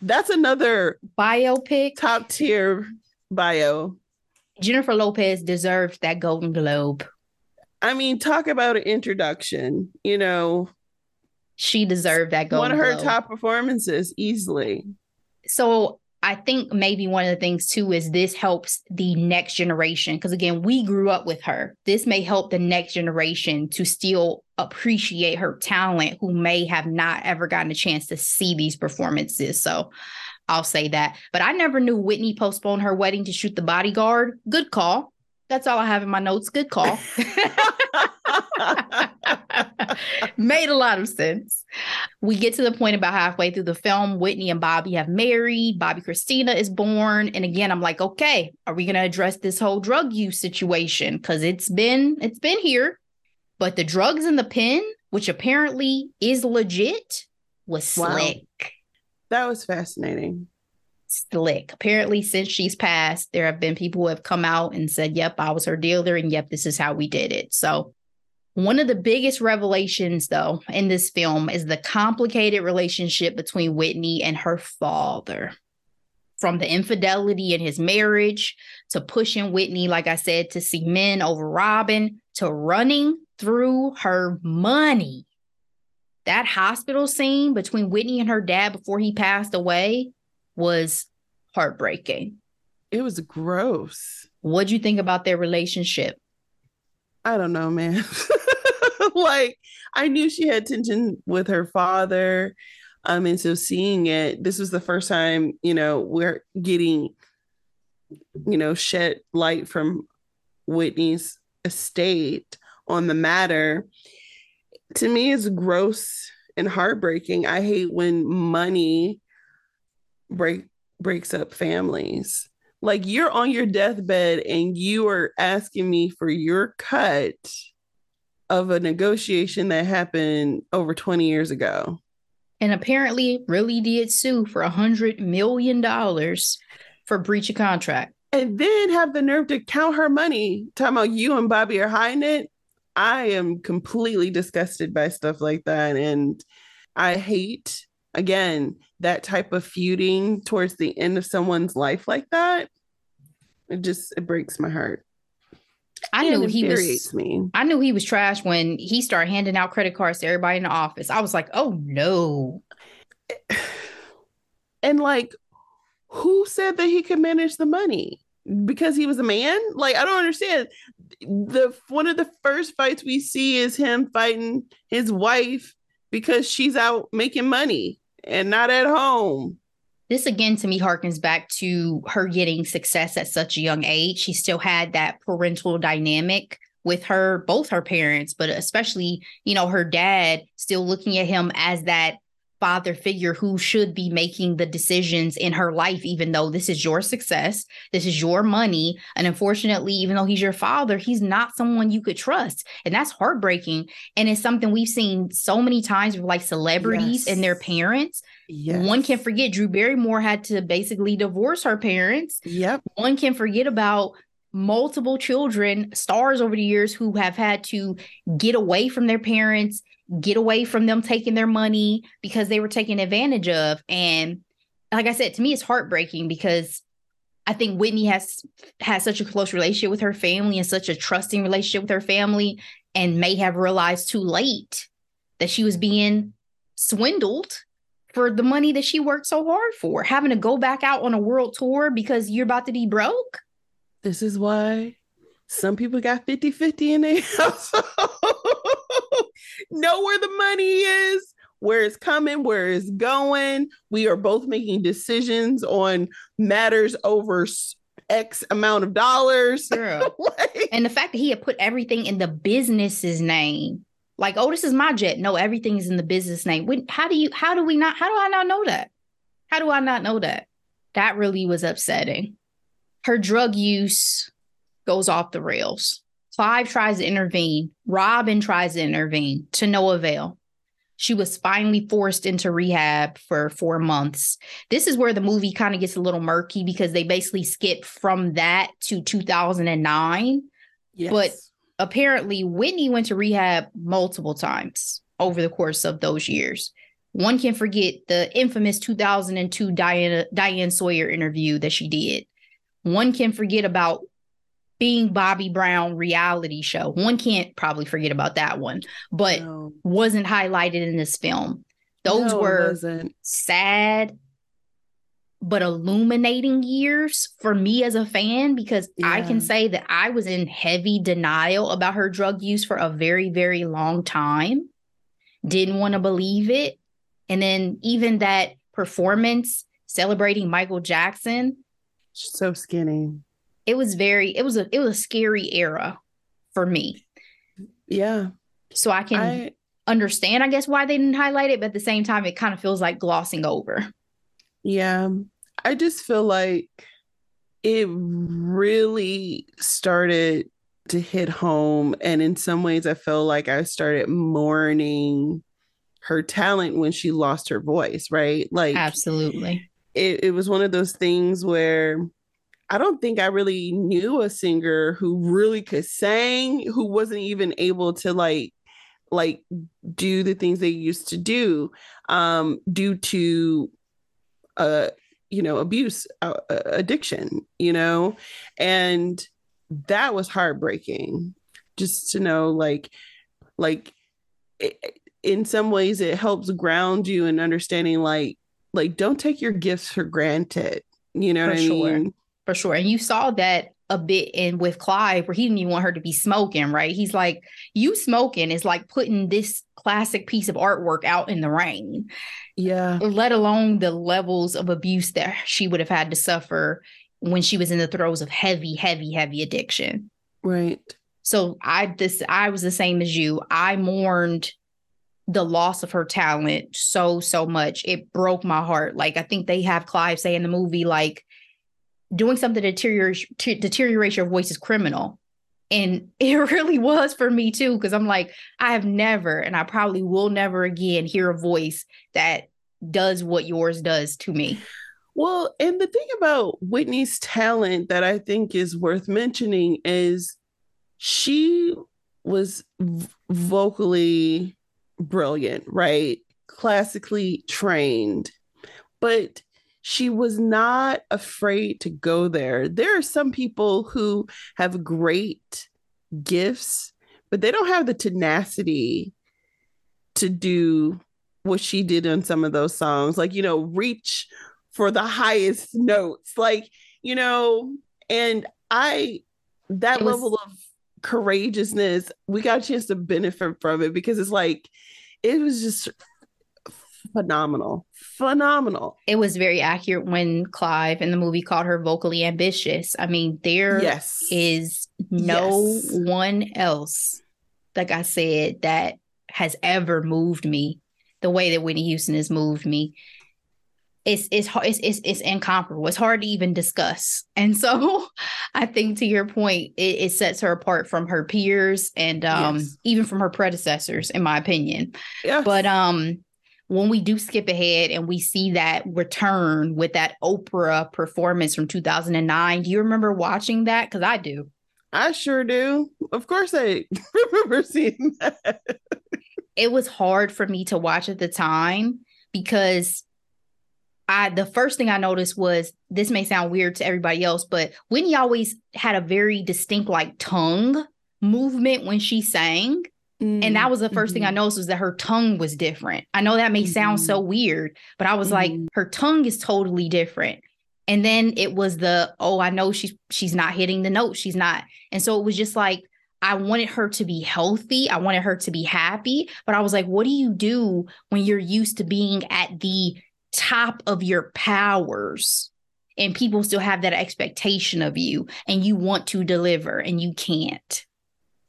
Speaker 1: That's another
Speaker 2: biopic,
Speaker 1: top tier bio.
Speaker 2: Jennifer Lopez deserved that Golden Globe.
Speaker 1: I mean, talk about an introduction. You know,
Speaker 2: she deserved that Golden
Speaker 1: One of her Globe. top performances easily.
Speaker 2: So I think maybe one of the things too is this helps the next generation because again, we grew up with her. This may help the next generation to still appreciate her talent who may have not ever gotten a chance to see these performances. So I'll say that. But I never knew Whitney postponed her wedding to shoot the bodyguard. Good call. That's all I have in my notes. Good call. <laughs> Made a lot of sense. We get to the point about halfway through the film. Whitney and Bobby have married. Bobbi Kristina is born. And again, I'm like, okay, are we gonna address this whole drug use situation? Because it's been it's been here. But the drugs in the pen, which apparently is legit, was slick. Wow.
Speaker 1: That was fascinating
Speaker 2: slick. Apparently, since she's passed, there have been people who have come out and said, Yep, I was her dealer, and yep, this is how we did it. So, one of the biggest revelations, though, in this film is the complicated relationship between Whitney and her father. From the infidelity in his marriage to pushing Whitney, like I said, to see men over Robyn to running through her money. That hospital scene between Whitney and her dad before he passed away was heartbreaking.
Speaker 1: It was gross.
Speaker 2: What'd you think about their relationship?
Speaker 1: I don't know, man. <laughs> like I knew she had tension with her father. Um, and so seeing it, this was the first time, you know, we're getting, you know, shed light from Whitney's estate on the matter. To me, it's gross and heartbreaking. I hate when money break breaks up families. Like you're on your deathbed and you are asking me for your cut of a negotiation that happened over 20 years ago.
Speaker 2: And apparently really did sue for a hundred million dollars for breach of contract.
Speaker 1: And then have the nerve to count her money. Talking about you and Bobby are hiding it. I am completely disgusted by stuff like that. And I hate again, that type of feuding towards the end of someone's life like that, it just it breaks my heart.
Speaker 2: I knew he was me. I knew he was trash when he started handing out credit cards to everybody in the office. I was like, oh no. <sighs>
Speaker 1: And like, who said that he could manage the money? Because he was a man? Like, I don't understand. The one of the first fights we see is him fighting his wife because she's out making money and not at home.
Speaker 2: This again to me harkens back to her getting success at such a young age. She still had that parental dynamic with her, both her parents, but especially, you know, her dad still looking at him as that father figure who should be making the decisions in her life, even though this is your success, this is your money. And unfortunately, even though he's your father, he's not someone you could trust. And that's heartbreaking. And it's something we've seen so many times with like celebrities yes. and their parents. Yes. One can forget Drew Barrymore had to basically divorce her parents.
Speaker 1: Yep.
Speaker 2: One can forget about multiple children, stars over the years who have had to get away from their parents get away from them taking their money because they were taken advantage of. And like I said, to me, it's heartbreaking because I think Whitney has had such a close relationship with her family and such a trusting relationship with her family, and may have realized too late that she was being swindled for the money that she worked so hard for, having to go back out on a world tour because you're about to be broke.
Speaker 1: This is why some people got 50 50 in their <laughs> house know where the money is, where it's coming, where it's going. We are both making decisions on matters over X amount of dollars. <laughs>
Speaker 2: like, and the fact that he had put everything in the business's name. Like, oh, this is my jet. No, everything is in the business name. When, how do you, how do we not, how do I not know that? How do I not know that? That really was upsetting. Her drug use goes off the rails. Clive tries to intervene. Robyn tries to intervene to no avail. She was finally forced into rehab for four months. This is where the movie kind of gets a little murky because they basically skip from that to 2009. Yes. But apparently, Whitney went to rehab multiple times over the course of those years. One can forget the infamous 2002 Diane, Diane Sawyer interview that she did. One can forget about being Bobby Brown reality show. One can't probably forget about that one, but no. wasn't highlighted in this film. Those no, were sad but illuminating years for me as a fan because yeah. I can say that I was in heavy denial about her drug use for a very, very long time. Didn't want to believe it. And then even that performance celebrating Michael Jackson.
Speaker 1: So skinny
Speaker 2: it was very it was a it was a scary era for me.
Speaker 1: Yeah.
Speaker 2: So I can I, understand, I guess, why they didn't highlight it, but at the same time, it kind of feels like glossing over.
Speaker 1: Yeah. I just feel like it really started to hit home. And in some ways, I feel like I started mourning her talent when she lost her voice, right? Like,
Speaker 2: absolutely.
Speaker 1: It, it was one of those things where I don't think I really knew a singer who really could sing, who wasn't even able to like like do the things they used to do um due to uh you know abuse uh, uh addiction you know and that was heartbreaking just to know like like it, in some ways it helps ground you in understanding like like don't take your gifts for granted you know for what I sure.
Speaker 2: For sure. And you saw that a bit in with Clive where he didn't even want her to be smoking, right? He's like, you smoking is like putting this classic piece of artwork out in the rain.
Speaker 1: Yeah.
Speaker 2: Let alone the levels of abuse that she would have had to suffer when she was in the throes of heavy, heavy, heavy addiction.
Speaker 1: Right.
Speaker 2: So I this I was the same as you. I mourned the loss of her talent so so much. It broke my heart. Like I think they have Clive say in the movie like doing something to deteriorate, to deteriorate your voice is criminal. And <laughs> it really was for me too, because I'm like, I have never, and I probably will never again hear a voice that does what yours does to me.
Speaker 1: Well, and the thing about Whitney's talent that I think is worth mentioning is she was v- vocally brilliant, right? classically trained, but she was not afraid to go there. There are some people who have great gifts, but they don't have the tenacity to do what she did on some of those songs, like, you know, reach for the highest notes, like, you know, and I, that was, level of courageousness, we got a chance to benefit from it because it's like, it was just phenomenal. Phenomenal.
Speaker 2: It was very accurate when Clive in the movie called her vocally ambitious. I mean, there yes. is no yes. one else, like I said, that has ever moved me the way that Whitney Houston has moved me. It's it's it's it's, it's incomparable. It's hard to even discuss. And so <laughs> I think to your point, it, it sets her apart from her peers and um yes. even from her predecessors, in my opinion. Yeah. But um when we do skip ahead and we see that return with that Oprah performance from 2009, do you remember watching that? Because I do.
Speaker 1: I sure do. Of course, I <laughs> remember seeing that.
Speaker 2: it was hard for me to watch at the time because I the first thing I noticed was this may sound weird to everybody else, but Whitney always had a very distinct like tongue movement when she sang. Mm-hmm. And that was the 1st mm-hmm. thing I mm-hmm. noticed was that her tongue was different. I know that may mm-hmm. sound so mm-hmm. weird, but I was like, mm-hmm. her tongue is totally different. And then it was the, oh, I know she's she's not hitting the note. She's not. And so it was just like, I wanted her to be healthy. I wanted her to be happy. But I was like, what do you do when you're used to being at the top of your powers? And people still have that expectation of you, and you want to deliver, and you can't.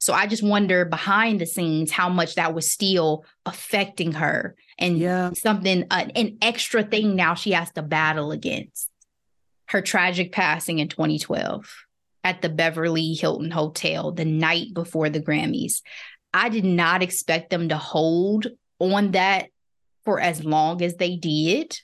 Speaker 2: So I just wonder behind the scenes how much that was still affecting her and yeah. something, uh, an extra thing now she has to battle against. Her tragic passing in 2012 at the Beverly Hilton Hotel the night before the Grammys. I did not expect them to hold on that for as long as they did.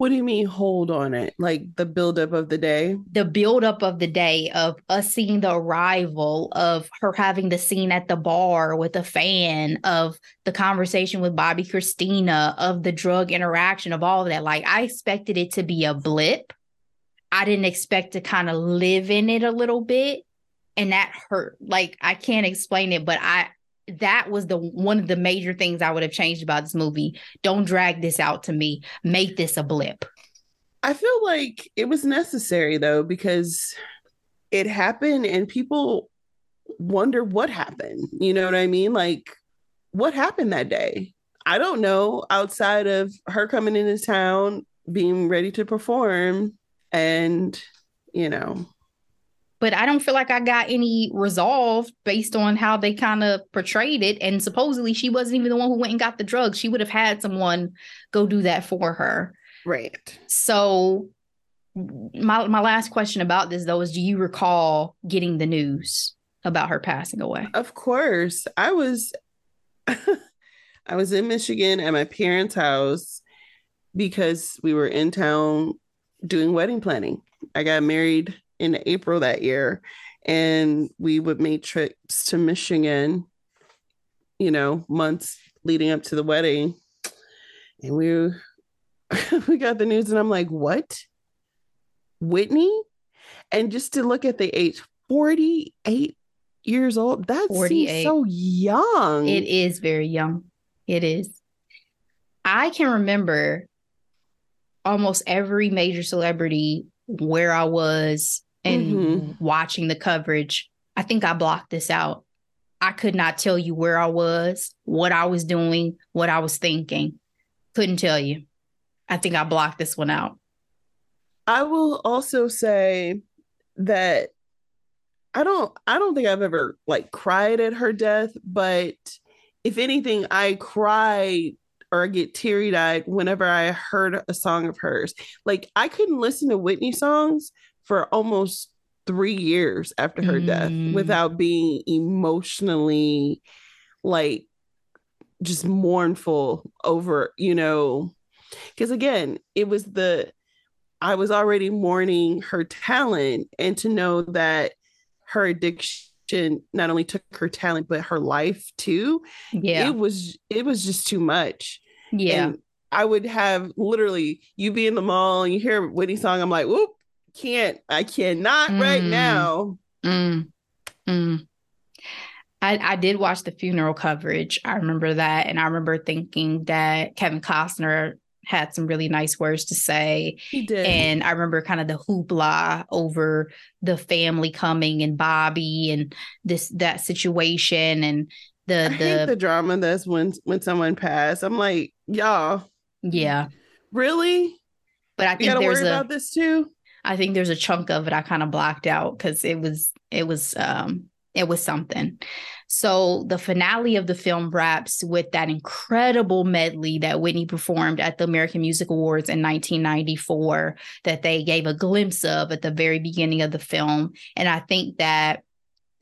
Speaker 1: What do you mean hold on it? Like the buildup of the day?
Speaker 2: The buildup of the day of us seeing the arrival of her having the scene at the bar with a fan, of the conversation with Bobbi Kristina, of the drug interaction, of all of that. Like I expected it to be a blip. I didn't expect to kind of live in it a little bit. And that hurt. Like I can't explain it, but I that was the one of the major things I would have changed about this movie. Don't drag this out to me. Make this a blip.
Speaker 1: I feel like it was necessary though because it happened and people wonder what happened. You know what I mean? Like what happened that day? I don't know outside of her coming into town being ready to perform and you know
Speaker 2: but I don't feel like I got any resolve based on how they kind of portrayed it. And supposedly she wasn't even the one who went and got the drugs. She would have had someone go do that for her.
Speaker 1: Right.
Speaker 2: So my my last question about this though is do you recall getting the news about her passing away?
Speaker 1: Of course. I was <laughs> I was in Michigan at my parents' house because we were in town doing wedding planning. I got married in April that year, and we would make trips to Michigan, you know, months leading up to the wedding. And we <laughs> we got the news, and I'm like, what? Whitney? And just to look at the age, 48 years old, that 48. seems so young.
Speaker 2: It is very young. It is. I can remember almost every major celebrity where I was and mm-hmm. watching the coverage, I think I blocked this out. I could not tell you where I was, what I was doing, what I was thinking. Couldn't tell you. I think I blocked this one out.
Speaker 1: I will also say that I don't I don't think I've ever like cried at her death, but if anything, I cried or I get teary eyed whenever I heard a song of hers. Like I couldn't listen to Whitney songs for almost three years after her mm. death without being emotionally like just mournful over, you know, because again, it was the, I was already mourning her talent and to know that her addiction not only took her talent but her life too
Speaker 2: yeah
Speaker 1: it was it was just too much
Speaker 2: Yeah.
Speaker 1: And I would have literally you be in the mall and you hear Whitney song. I'm like, whoop, can't, I cannot mm. right now.
Speaker 2: Mm. Mm. I, I did watch the funeral coverage. I remember that. And I remember thinking that Kevin Costner had some really nice words to say.
Speaker 1: He did.
Speaker 2: And I remember kind of the hoopla over the family coming and Bobby and this that situation and the
Speaker 1: I the the drama that's when when someone passed. I'm like, y'all.
Speaker 2: Yeah.
Speaker 1: Really?
Speaker 2: But I think there's
Speaker 1: a, about this too.
Speaker 2: I think there's a chunk of it I kind of blocked out because it was it was um it was something. So the finale of the film wraps with that incredible medley that Whitney performed at the American Music Awards in 1994 that they gave a glimpse of at the very beginning of the film. And I think that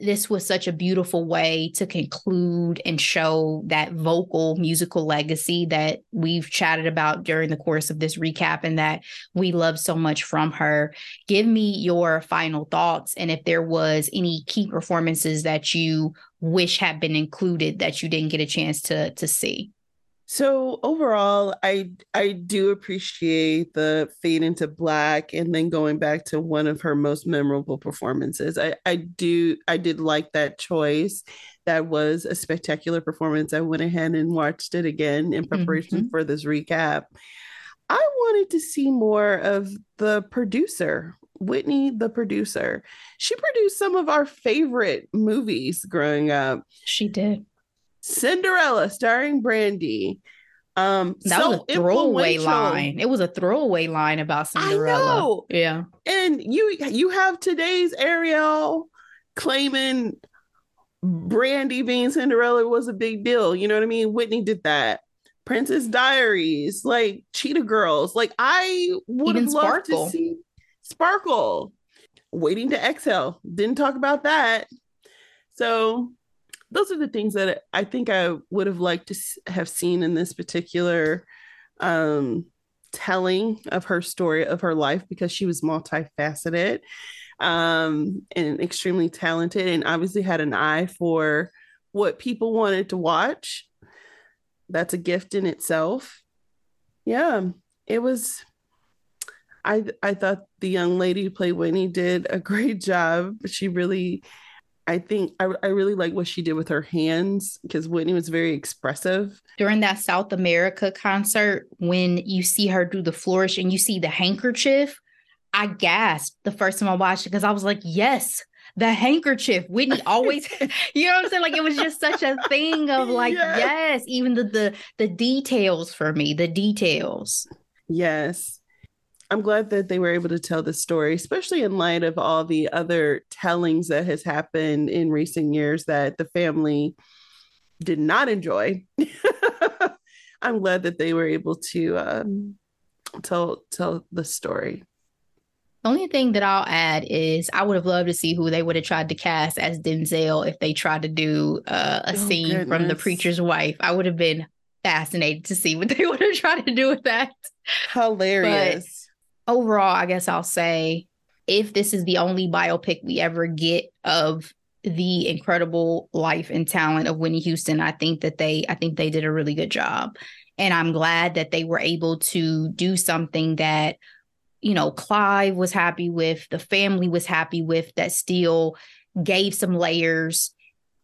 Speaker 2: this was such a beautiful way to conclude and show that vocal musical legacy that we've chatted about during the course of this recap and that we love so much from her. Give me your final thoughts and if there was any key performances that you wish had been included that you didn't get a chance to to see.
Speaker 1: So overall, I I do appreciate the fade into black and then going back to one of her most memorable performances. I, I do I did like that choice. That was a spectacular performance. I went ahead and watched it again in preparation mm-hmm. for this recap. I wanted to see more of the producer, Whitney, the producer. She produced some of our favorite movies growing up.
Speaker 2: She did.
Speaker 1: Cinderella starring Brandy. Um,
Speaker 2: that so was a throwaway line. It was a throwaway line about Cinderella. Yeah.
Speaker 1: And you you have today's Ariel claiming Brandy being Cinderella was a big deal. You know what I mean? Whitney did that. Princess Diaries, like Cheetah Girls. Like I would have loved to see Sparkle. Waiting to exhale. Didn't talk about that. So those are the things that I think I would have liked to have seen in this particular um, telling of her story of her life because she was multifaceted um, and extremely talented and obviously had an eye for what people wanted to watch. That's a gift in itself. Yeah, it was. I I thought the young lady who played Whitney did a <laughs> great job. She really I think I, I really like what she did with her hands because Whitney was very expressive.
Speaker 2: During that South America concert, when you see her do the flourish and you see the handkerchief, I gasped the first time I watched it because I was like, yes, the handkerchief. Whitney <laughs> always, you know what I'm saying? Like it was just such a thing of like, yes, yes even the the the details for me, the details.
Speaker 1: Yes. I'm glad that they were able to tell this story, especially in light of all the other tellings that has happened in recent years that the family did not enjoy. <laughs> I'm glad that they were able to um, tell tell the story.
Speaker 2: The only thing that I'll add is I would have loved to see who they would have tried to cast as Denzel if they tried to do uh, a oh, scene goodness. from The Preacher's Wife. I would have been fascinated to see what they <laughs> would have tried to do with that.
Speaker 1: Hilarious
Speaker 2: overall, I guess I'll say if this is the only biopic we ever get of the incredible life and talent of Whitney Houston, I think that they I think they did a really good job. And I'm glad that they were able to do something that you know Clive was happy with, the family was happy with that still gave some layers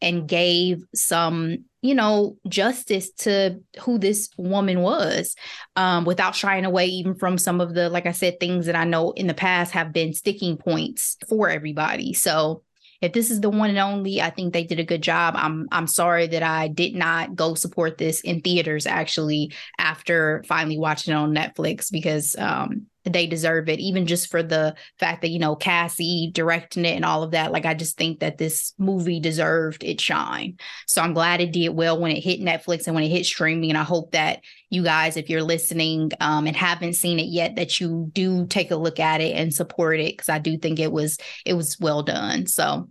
Speaker 2: and gave some you know, justice to who this woman was um, without shying away even from some of the, like I said, things that I know in the past have been sticking points for everybody. So if this is the one and only, I think they did a good job. I'm I'm sorry that I did not go support this in theaters actually after finally watching it on Netflix because um, they deserve it, even just for the fact that, you know, Kasi directing it and all of that. Like, I just think that this movie deserved its shine. So I'm glad it did well when it hit Netflix and when it hit streaming. And I hope that you guys, if you're listening um, and haven't seen it yet, that you do take a look at it and support it because I do think it was it was well done. So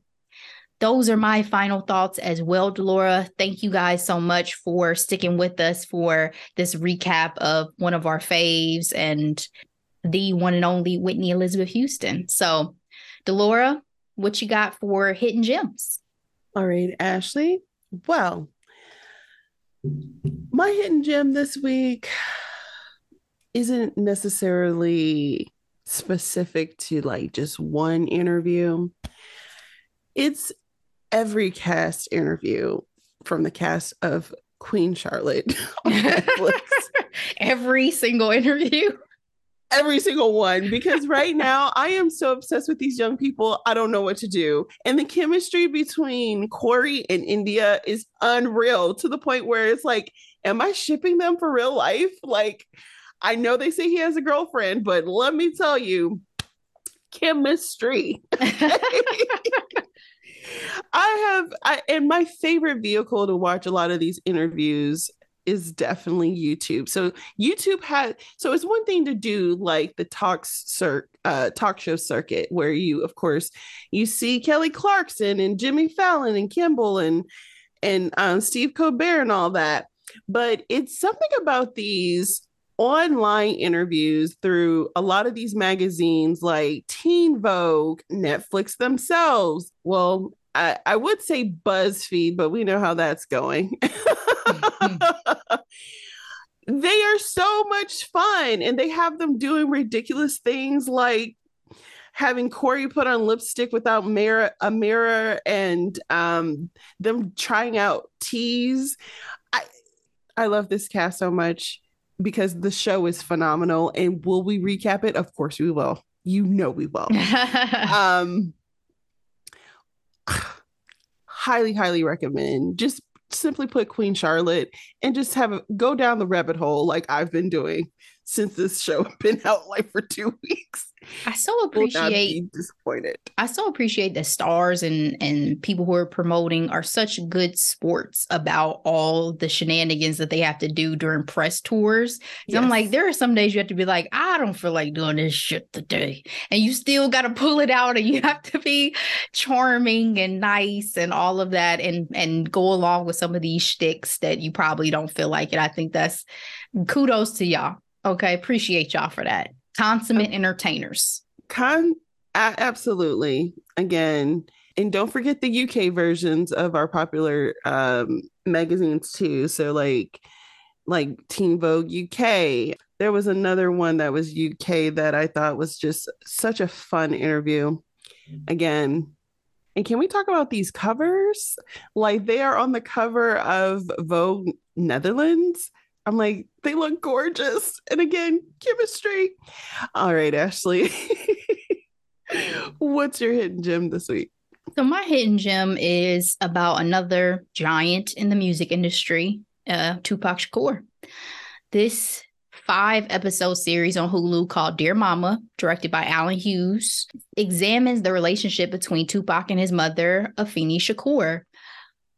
Speaker 2: those are my final thoughts as well, Delora. Thank you guys so much for sticking with us for this recap of one of our faves and the one and only Whitney Elizabeth Houston. So, Delora, what you got for hidden gems?
Speaker 1: All right, Ashley. Well, My hidden gem this week isn't necessarily specific to like just one interview. It's every cast interview from the cast of Queen Charlotte <laughs> on <laughs> Netflix.
Speaker 2: every single interview.
Speaker 1: Every single one, because right now I am so obsessed with these young people. I don't know what to do. And the chemistry between Corey and India is unreal to the point where it's like, am I shipping them for real life? Like, I know they say he has a girlfriend, but let me tell you, chemistry. <laughs> <laughs> I have, I, and my favorite vehicle to watch a lot of these interviews is definitely YouTube. So YouTube had so it's one thing to do like the talks cir- uh, talk show circuit where you of course you see Kelly Clarkson and Jimmy Fallon and Kimmel and and um, Steve Colbert and all that. But it's something about these online interviews through a lot of these magazines like Teen Vogue, Netflix themselves. Well, I, I would say BuzzFeed, but we know how that's going. <laughs> <laughs> they are so much fun and they have them doing ridiculous things like having Corey put on lipstick without mirror a mirror and um, them trying out teas. I I love this cast so much because the show is phenomenal. And will we recap it? Of course we will. You know we will. <laughs> um <sighs> highly, highly recommend. Just simply put Queen Charlotte and just have a, go down the rabbit hole like I've been doing since this show <laughs> been out like for two <laughs> weeks.
Speaker 2: I so appreciate
Speaker 1: disappointed.
Speaker 2: I so appreciate the stars and and people who are promoting are such good sports about all the shenanigans that they have to do during press tours. Yes. I'm like, there are some days you have to be like, I don't feel like doing this shit today, and you still got to pull it out, and you have to be charming and nice and all of that, and and go along with some of these shticks that you probably don't feel like it. I think that's kudos to y'all. Okay, appreciate y'all for that consummate okay. entertainers.
Speaker 1: Con absolutely. Again, and don't forget the UK versions of our popular um, magazines too. So like like Teen Vogue UK. There was another one that was UK that I thought was just such a fun interview. Again, and can we talk about these covers? Like they are on the cover of Vogue Netherlands. I'm like, they look gorgeous. And again, chemistry. All right, Ashley. <laughs> What's your hidden gem this week?
Speaker 2: So, my hidden gem is about another giant in the music industry, uh, Tupac Shakur. This five episode series on Hulu called Dear Mama, directed by Allen Hughes, examines the relationship between Tupac and his mother, Afeni Shakur.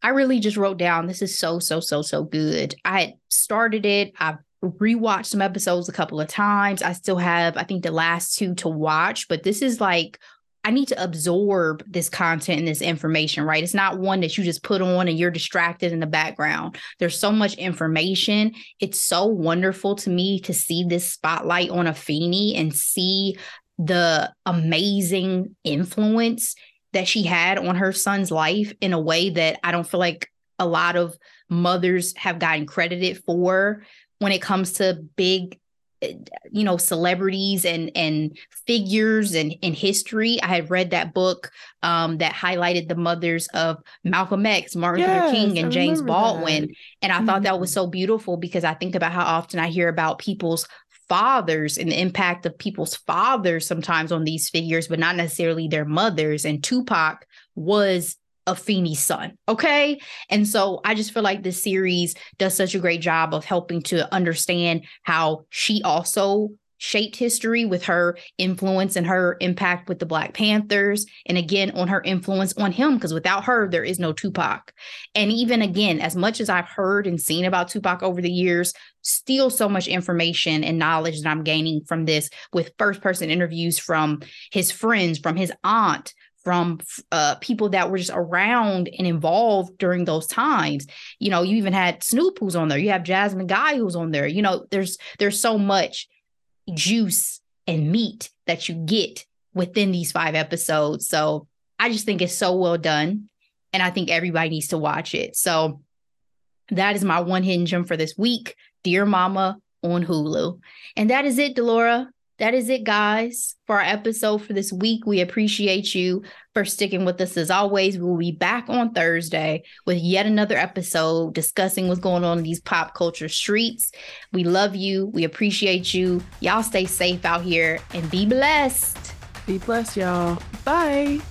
Speaker 2: I really just wrote down this is so, so, so, so good. I started it. I've rewatched some episodes a couple of times. I still have, I think, the last two to watch, but this is like, I need to absorb this content and this information, right? It's not one that you just put on and you're distracted in the background. There's so much information. It's so wonderful to me to see this spotlight on Afeni and see the amazing influence that she had on her son's life in a way that I don't feel like a lot of mothers have gotten credited for when it comes to big you know celebrities and and figures and in history i had read that book um that highlighted the mothers of malcolm x martin yes, luther king and I james baldwin that. and i mm-hmm. thought that was mm-hmm. so beautiful because i think about how often i hear about people's fathers and the impact of people's fathers sometimes on these figures, but not necessarily their mothers. And Tupac was Afeni's son. Okay. And so I just feel like this series does such a great job of helping to understand how she also shaped history with her influence and her impact with the Black Panthers. And again, on her influence on him, because without her, there is no Tupac. And even again, as much as I've heard and seen about Tupac over the years, still so much information and knowledge that I'm gaining from this with first person interviews from his friends, from his aunt, from uh, people that were just around and involved during those times. You know, you even had Snoop who's on there. You have Jasmine Guy who's on there. You know, there's there's so much juice and meat that you get within these five episodes. So I just think it's so well done. And I think everybody needs to watch it. So That is my one hidden gem for this week. Dear Mama on Hulu. And that is it, Delora that is it, guys, for our episode for this week. We appreciate you for sticking with us as always. We will be back on Thursday with yet another episode discussing what's going on in these pop culture streets. We love you. We appreciate you. Y'all stay safe out here and be blessed.
Speaker 1: Be blessed, y'all. Bye.